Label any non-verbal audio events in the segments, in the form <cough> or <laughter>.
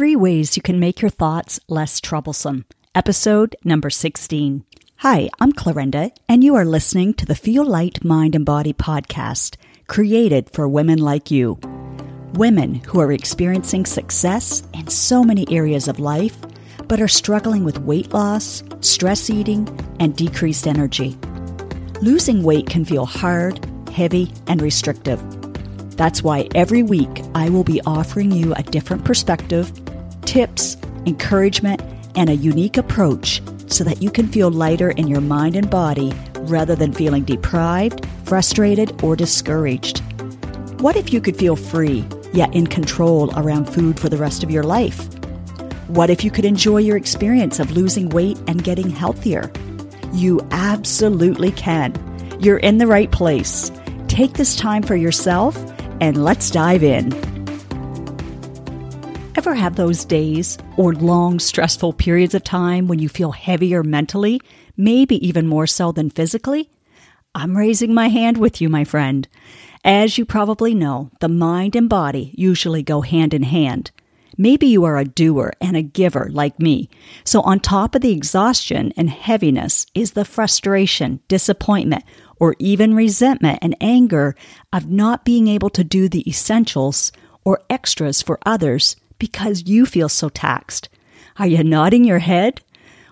Three Ways You Can Make Your Thoughts Less Troublesome, episode number 16. Hi, I'm Clarenda, and you are listening to the Feel Light Mind and Body podcast, created for women like you. Women who are experiencing success in so many areas of life, but are struggling with weight loss, stress eating, and decreased energy. Losing weight can feel hard, heavy, and restrictive. That's why every week I will be offering you a different perspective, tips, encouragement, and a unique approach so that you can feel lighter in your mind and body rather than feeling deprived, frustrated, or discouraged. What if you could feel free, yet in control around food for the rest of your life? What if you could enjoy your experience of losing weight and getting healthier? You absolutely can. You're in the right place. Take this time for yourself and let's dive in. Ever have those days or long, stressful periods of time when you feel heavier mentally, maybe even more so than physically? I'm raising my hand with you, my friend. As you probably know, the mind and body usually go hand in hand. Maybe you are a doer and a giver like me. So, on top of the exhaustion and heaviness is the frustration, disappointment, or even resentment and anger of not being able to do the essentials or extras for others because you feel so taxed. Are you nodding your head?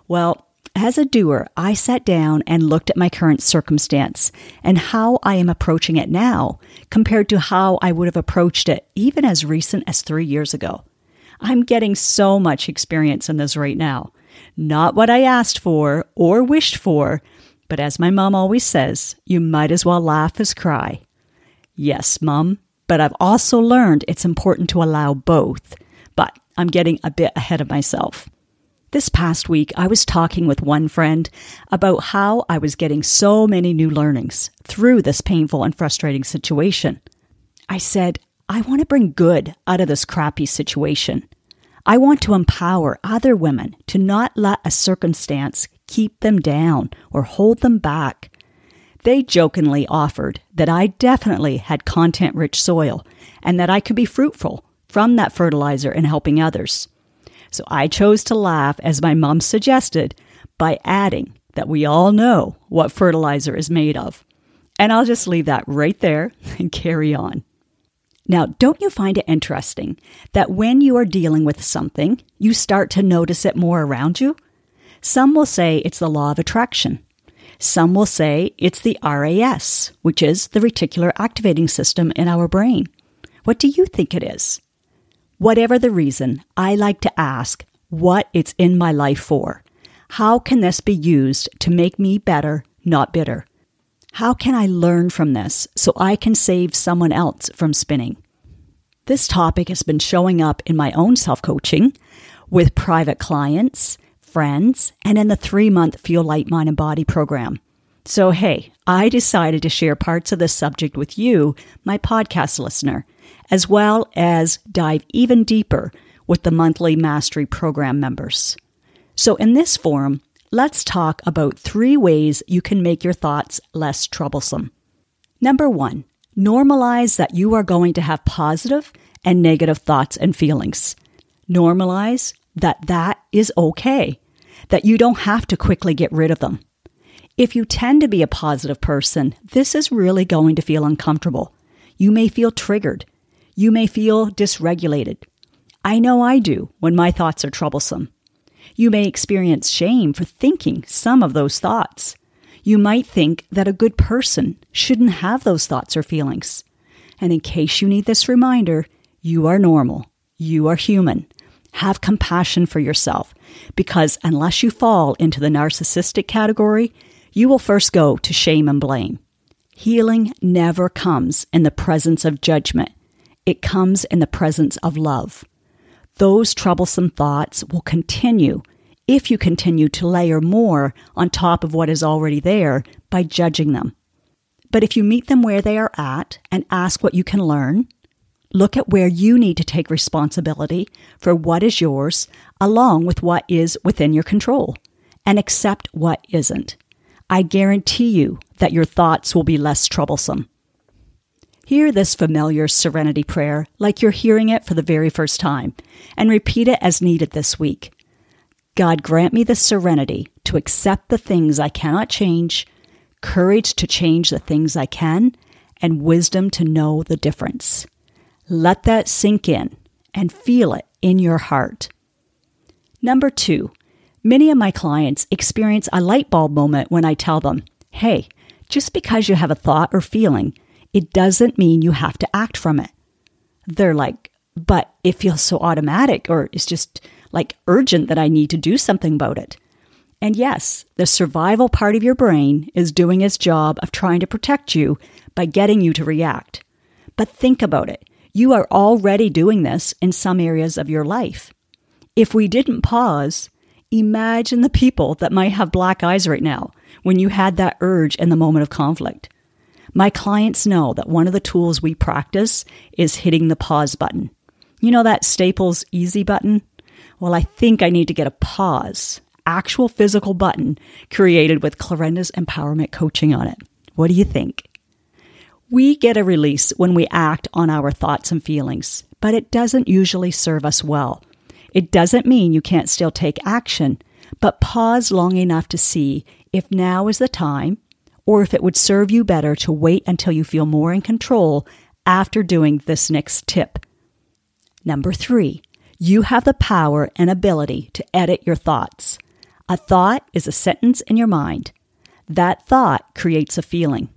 Well, as a doer, I sat down and looked at my current circumstance and how I am approaching it now compared to how I would have approached it even as recent as three years ago. I'm getting so much experience in this right now. Not what I asked for or wished for, but as my mom always says, you might as well laugh as cry. Yes, mom, but I've also learned it's important to allow both. But I'm getting a bit ahead of myself. This past week, I was talking with one friend about how I was getting so many new learnings through this painful and frustrating situation. I said, I want to bring good out of this crappy situation. I want to empower other women to not let a circumstance keep them down or hold them back. They jokingly offered that I definitely had content rich soil and that I could be fruitful from that fertilizer and helping others. So I chose to laugh as my mom suggested by adding that we all know what fertilizer is made of. And I'll just leave that right there <laughs> and carry on. Now, don't you find it interesting that when you are dealing with something, you start to notice it more around you? Some will say it's the law of attraction. Some will say it's the RAS, which is the reticular activating system in our brain. What do you think it is? Whatever the reason, I like to ask what it's in my life for. How can this be used to make me better, not bitter? How can I learn from this so I can save someone else from spinning? This topic has been showing up in my own self coaching with private clients friends, and in the three month Feel Light Mind and Body program. So, hey, I decided to share parts of this subject with you, my podcast listener, as well as dive even deeper with the monthly Mastery Program members. So, in this forum, let's talk about three ways you can make your thoughts less troublesome. Number one, normalize that you are going to have positive and negative thoughts and feelings. Normalize that that is okay, that you don't have to quickly get rid of them. If you tend to be a positive person, this is really going to feel uncomfortable. You may feel triggered. You may feel dysregulated. I know I do when my thoughts are troublesome. You may experience shame for thinking some of those thoughts. You might think that a good person shouldn't have those thoughts or feelings. And in case you need this reminder, you are normal. You are human. Have compassion for yourself because unless you fall into the narcissistic category, you will first go to shame and blame. Healing never comes in the presence of judgment. It comes in the presence of love. Those troublesome thoughts will continue if you continue to layer more on top of what is already there by judging them. But if you meet them where they are at and ask what you can learn, Look at where you need to take responsibility for what is yours, along with what is within your control, and accept what isn't. I guarantee you that your thoughts will be less troublesome. Hear this familiar serenity prayer like you're hearing it for the very first time and repeat it as needed this week. God grant me the serenity to accept the things I cannot change, courage to change the things I can, and wisdom to know the difference. Let that sink in and feel it in your heart. Number two, many of my clients experience a light bulb moment when I tell them, hey, just because you have a thought or feeling it doesn't mean you have to act from it. They're like, but it feels so automatic or it's just like urgent that I need to do something about it. And yes, the survival part of your brain is doing its job of trying to protect you by getting you to react. But think about it. You are already doing this in some areas of your life. If we didn't pause, imagine the people that might have black eyes right now when you had that urge in the moment of conflict. My clients know that one of the tools we practice is hitting the pause button. You know that Staples easy button? Well, I think I need to get a pause, actual physical button created with Clarenda's empowerment coaching on it. What do you think? We get a release when we act on our thoughts and feelings, but it doesn't usually serve us well. It doesn't mean you can't still take action, but pause long enough to see if now is the time or if it would serve you better to wait until you feel more in control after doing this next tip. Number three, you have the power and ability to edit your thoughts. A thought is a sentence in your mind. That thought creates a feeling.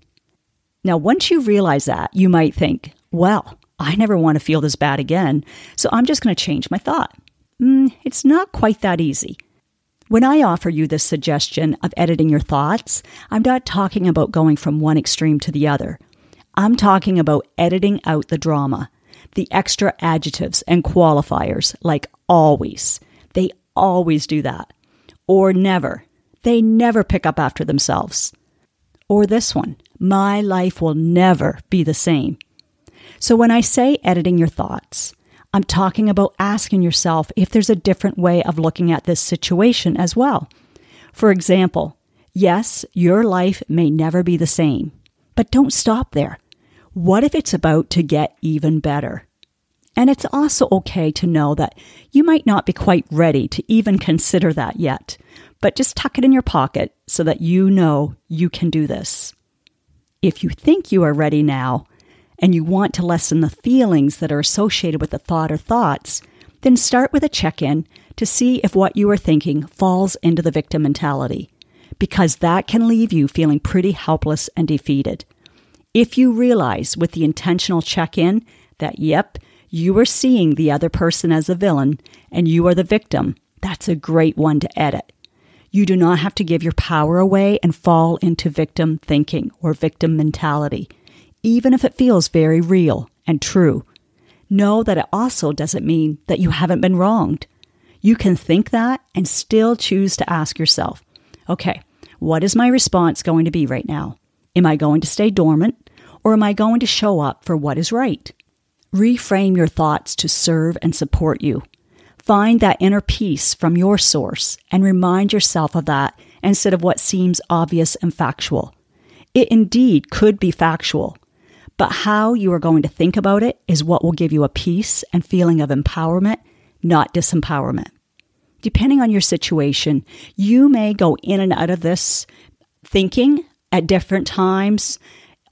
Now, once you realize that, you might think, well, I never want to feel this bad again, so I'm just going to change my thought. Mm, it's not quite that easy. When I offer you this suggestion of editing your thoughts, I'm not talking about going from one extreme to the other. I'm talking about editing out the drama, the extra adjectives and qualifiers like always. They always do that. Or never. They never pick up after themselves. Or this one, my life will never be the same. So when I say editing your thoughts, I'm talking about asking yourself if there's a different way of looking at this situation as well. For example, yes, your life may never be the same, but don't stop there. What if it's about to get even better? And it's also okay to know that you might not be quite ready to even consider that yet, but just tuck it in your pocket so that you know you can do this. If you think you are ready now, and you want to lessen the feelings that are associated with the thought or thoughts, then start with a check in to see if what you are thinking falls into the victim mentality, because that can leave you feeling pretty helpless and defeated. If you realize with the intentional check in that, yep, you are seeing the other person as a villain and you are the victim, that's a great one to edit. You do not have to give your power away and fall into victim thinking or victim mentality even if it feels very real and true. Know that it also doesn't mean that you haven't been wronged. You can think that and still choose to ask yourself, okay, what is my response going to be right now? Am I going to stay dormant or am I going to show up for what is right? Reframe your thoughts to serve and support you. Find that inner peace from your source and remind yourself of that instead of what seems obvious and factual. It indeed could be factual, but how you are going to think about it is what will give you a peace and feeling of empowerment, not disempowerment. Depending on your situation, you may go in and out of this thinking at different times,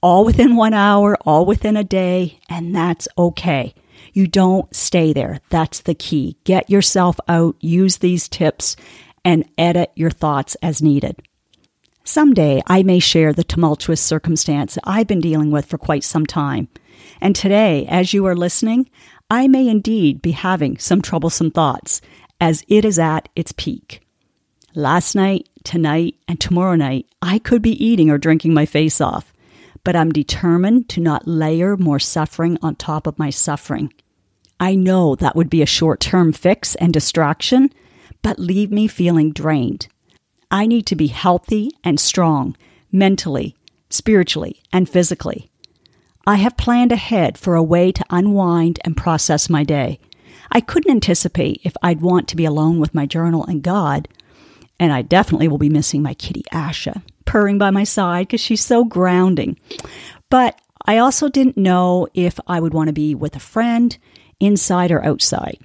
all within one hour, all within a day, and that's okay. You don't stay there. That's the key. Get yourself out, use these tips, and edit your thoughts as needed. Someday I may share the tumultuous circumstance I've been dealing with for quite some time. And today, as you are listening, I may indeed be having some troublesome thoughts as it is at its peak. Last night, tonight, and tomorrow night, I could be eating or drinking my face off, but I'm determined to not layer more suffering on top of my suffering. I know that would be a short term fix and distraction, but leave me feeling drained I need to be healthy and strong mentally, spiritually, and physically. I have planned ahead for a way to unwind and process my day. I couldn't anticipate if I'd want to be alone with my journal and God, and I definitely will be missing my kitty Asha, purring by my side because she's so grounding. But I also didn't know if I would want to be with a friend, inside or outside.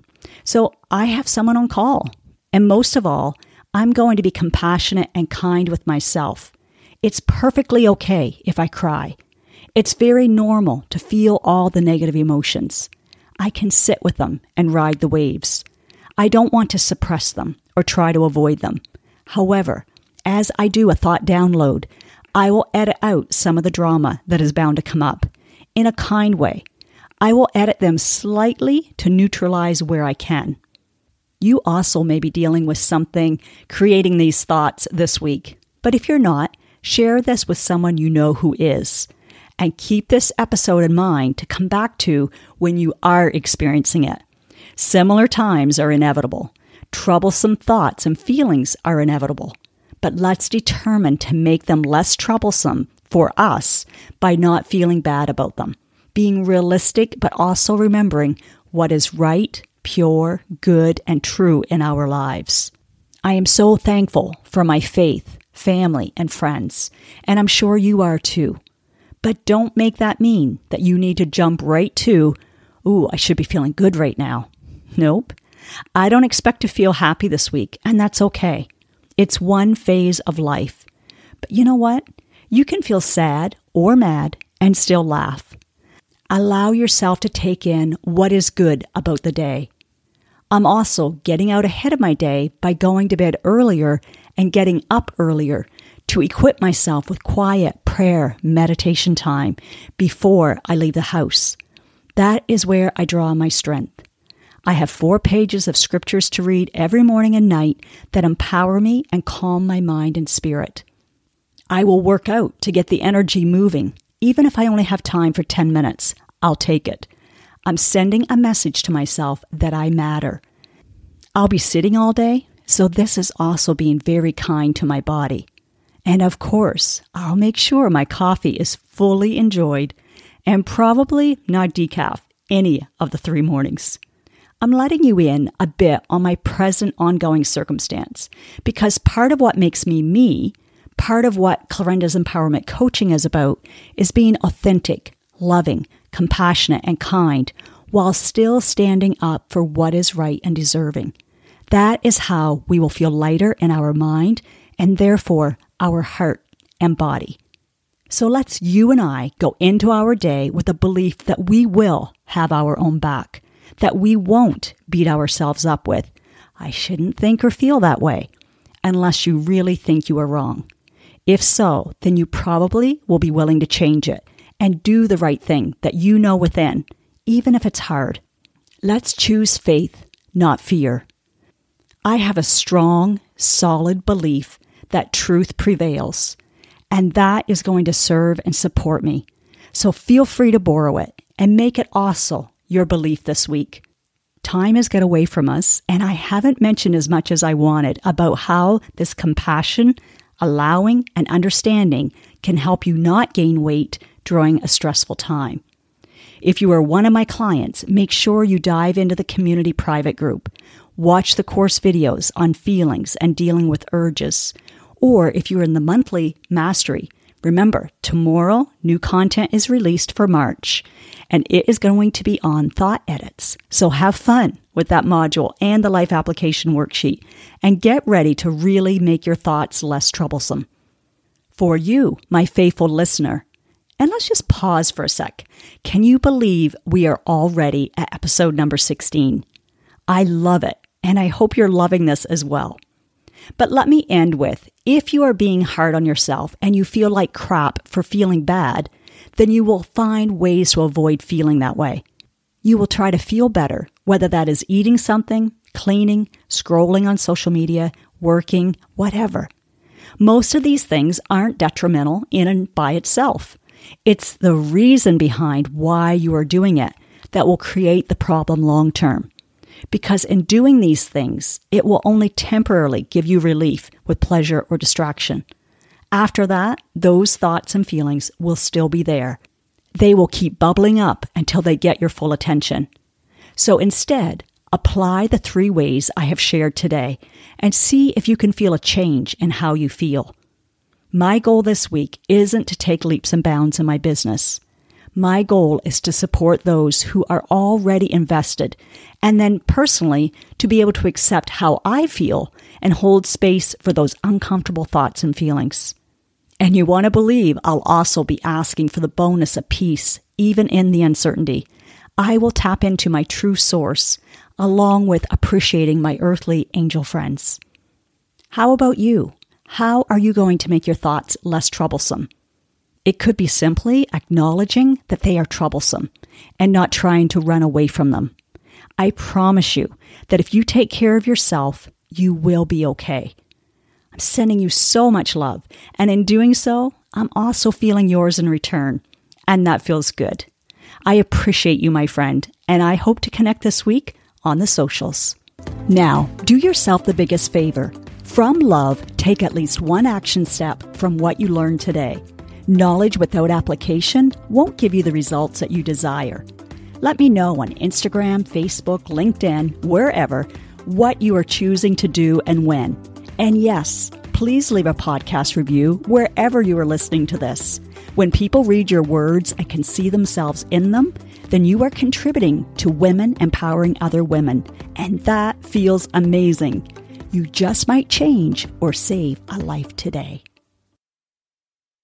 So I have someone on call. And most of all, I'm going to be compassionate and kind with myself. It's perfectly okay if I cry. It's very normal to feel all the negative emotions. I can sit with them and ride the waves. I don't want to suppress them or try to avoid them. However, as I do a thought download, I will edit out some of the drama that is bound to come up in a kind way. I will edit them slightly to neutralize where I can. You also may be dealing with something creating these thoughts this week. But if you're not, share this with someone you know who is. And keep this episode in mind to come back to when you are experiencing it. Similar times are inevitable. Troublesome thoughts and feelings are inevitable. But let's determine to make them less troublesome for us by not feeling bad about them. Being realistic, but also remembering what is right pure, good, and true in our lives. I am so thankful for my faith, family, and friends, and I'm sure you are too. But don't make that mean that you need to jump right to, ooh, I should be feeling good right now. Nope. I don't expect to feel happy this week, and that's okay. It's one phase of life. But you know what? You can feel sad or mad and still laugh. Allow yourself to take in what is good about the day. I'm also getting out ahead of my day by going to bed earlier and getting up earlier to equip myself with quiet prayer, meditation time before I leave the house. That is where I draw my strength. I have four pages of scriptures to read every morning and night that empower me and calm my mind and spirit. I will work out to get the energy moving. Even if I only have time for 10 minutes, I'll take it. I'm sending a message to myself that I matter. I'll be sitting all day, so this is also being very kind to my body. And of course, I'll make sure my coffee is fully enjoyed and probably not decaf any of the three mornings. I'm letting you in a bit on my present ongoing circumstance because part of what makes me me, part of what Clarenda's empowerment coaching is about, is being authentic, loving, compassionate, and kind while still standing up for what is right and deserving. That is how we will feel lighter in our mind and therefore our heart and body. So let's you and I go into our day with a belief that we will have our own back, that we won't beat ourselves up with. I shouldn't think or feel that way unless you really think you are wrong. If so, then you probably will be willing to change it and do the right thing that you know within, even if it's hard. Let's choose faith, not fear. I have a strong, solid belief that truth prevails, and that is going to serve and support me. So feel free to borrow it and make it also your belief this week. Time has got away from us, and I haven't mentioned as much as I wanted about how this compassion, allowing, and understanding can help you not gain weight during a stressful time. If you are one of my clients, make sure you dive into the community private group. Watch the course videos on feelings and dealing with urges. Or if you're in the monthly mastery, remember tomorrow new content is released for March and it is going to be on thought edits. So have fun with that module and the life application worksheet and get ready to really make your thoughts less troublesome. For you, my faithful listener, and let's just pause for a sec. Can you believe we are already at episode number 16? I love it, and I hope you're loving this as well. But let me end with if you are being hard on yourself and you feel like crap for feeling bad, then you will find ways to avoid feeling that way. You will try to feel better, whether that is eating something, cleaning, scrolling on social media, working, whatever. Most of these things aren't detrimental in and by itself. It's the reason behind why you are doing it that will create the problem long term. Because in doing these things, it will only temporarily give you relief with pleasure or distraction. After that, those thoughts and feelings will still be there. They will keep bubbling up until they get your full attention. So instead, apply the three ways I have shared today and see if you can feel a change in how you feel. My goal this week isn't to take leaps and bounds in my business. My goal is to support those who are already invested, and then personally to be able to accept how I feel and hold space for those uncomfortable thoughts and feelings. And you want to believe I'll also be asking for the bonus of peace, even in the uncertainty. I will tap into my true source, along with appreciating my earthly angel friends. How about you? How are you going to make your thoughts less troublesome? It could be simply acknowledging that they are troublesome and not trying to run away from them. I promise you that if you take care of yourself, you will be okay. I'm sending you so much love, and in doing so, I'm also feeling yours in return, and that feels good. I appreciate you, my friend, and I hope to connect this week on the socials. Now, do yourself the biggest favor. From love, take at least one action step from what you learned today. Knowledge without application won't give you the results that you desire. Let me know on Instagram, Facebook, LinkedIn, wherever, what you are choosing to do and when. And yes, please leave a podcast review wherever you are listening to this. When people read your words and can see themselves in them, then you are contributing to women empowering other women. And that feels amazing. You just might change or save a life today.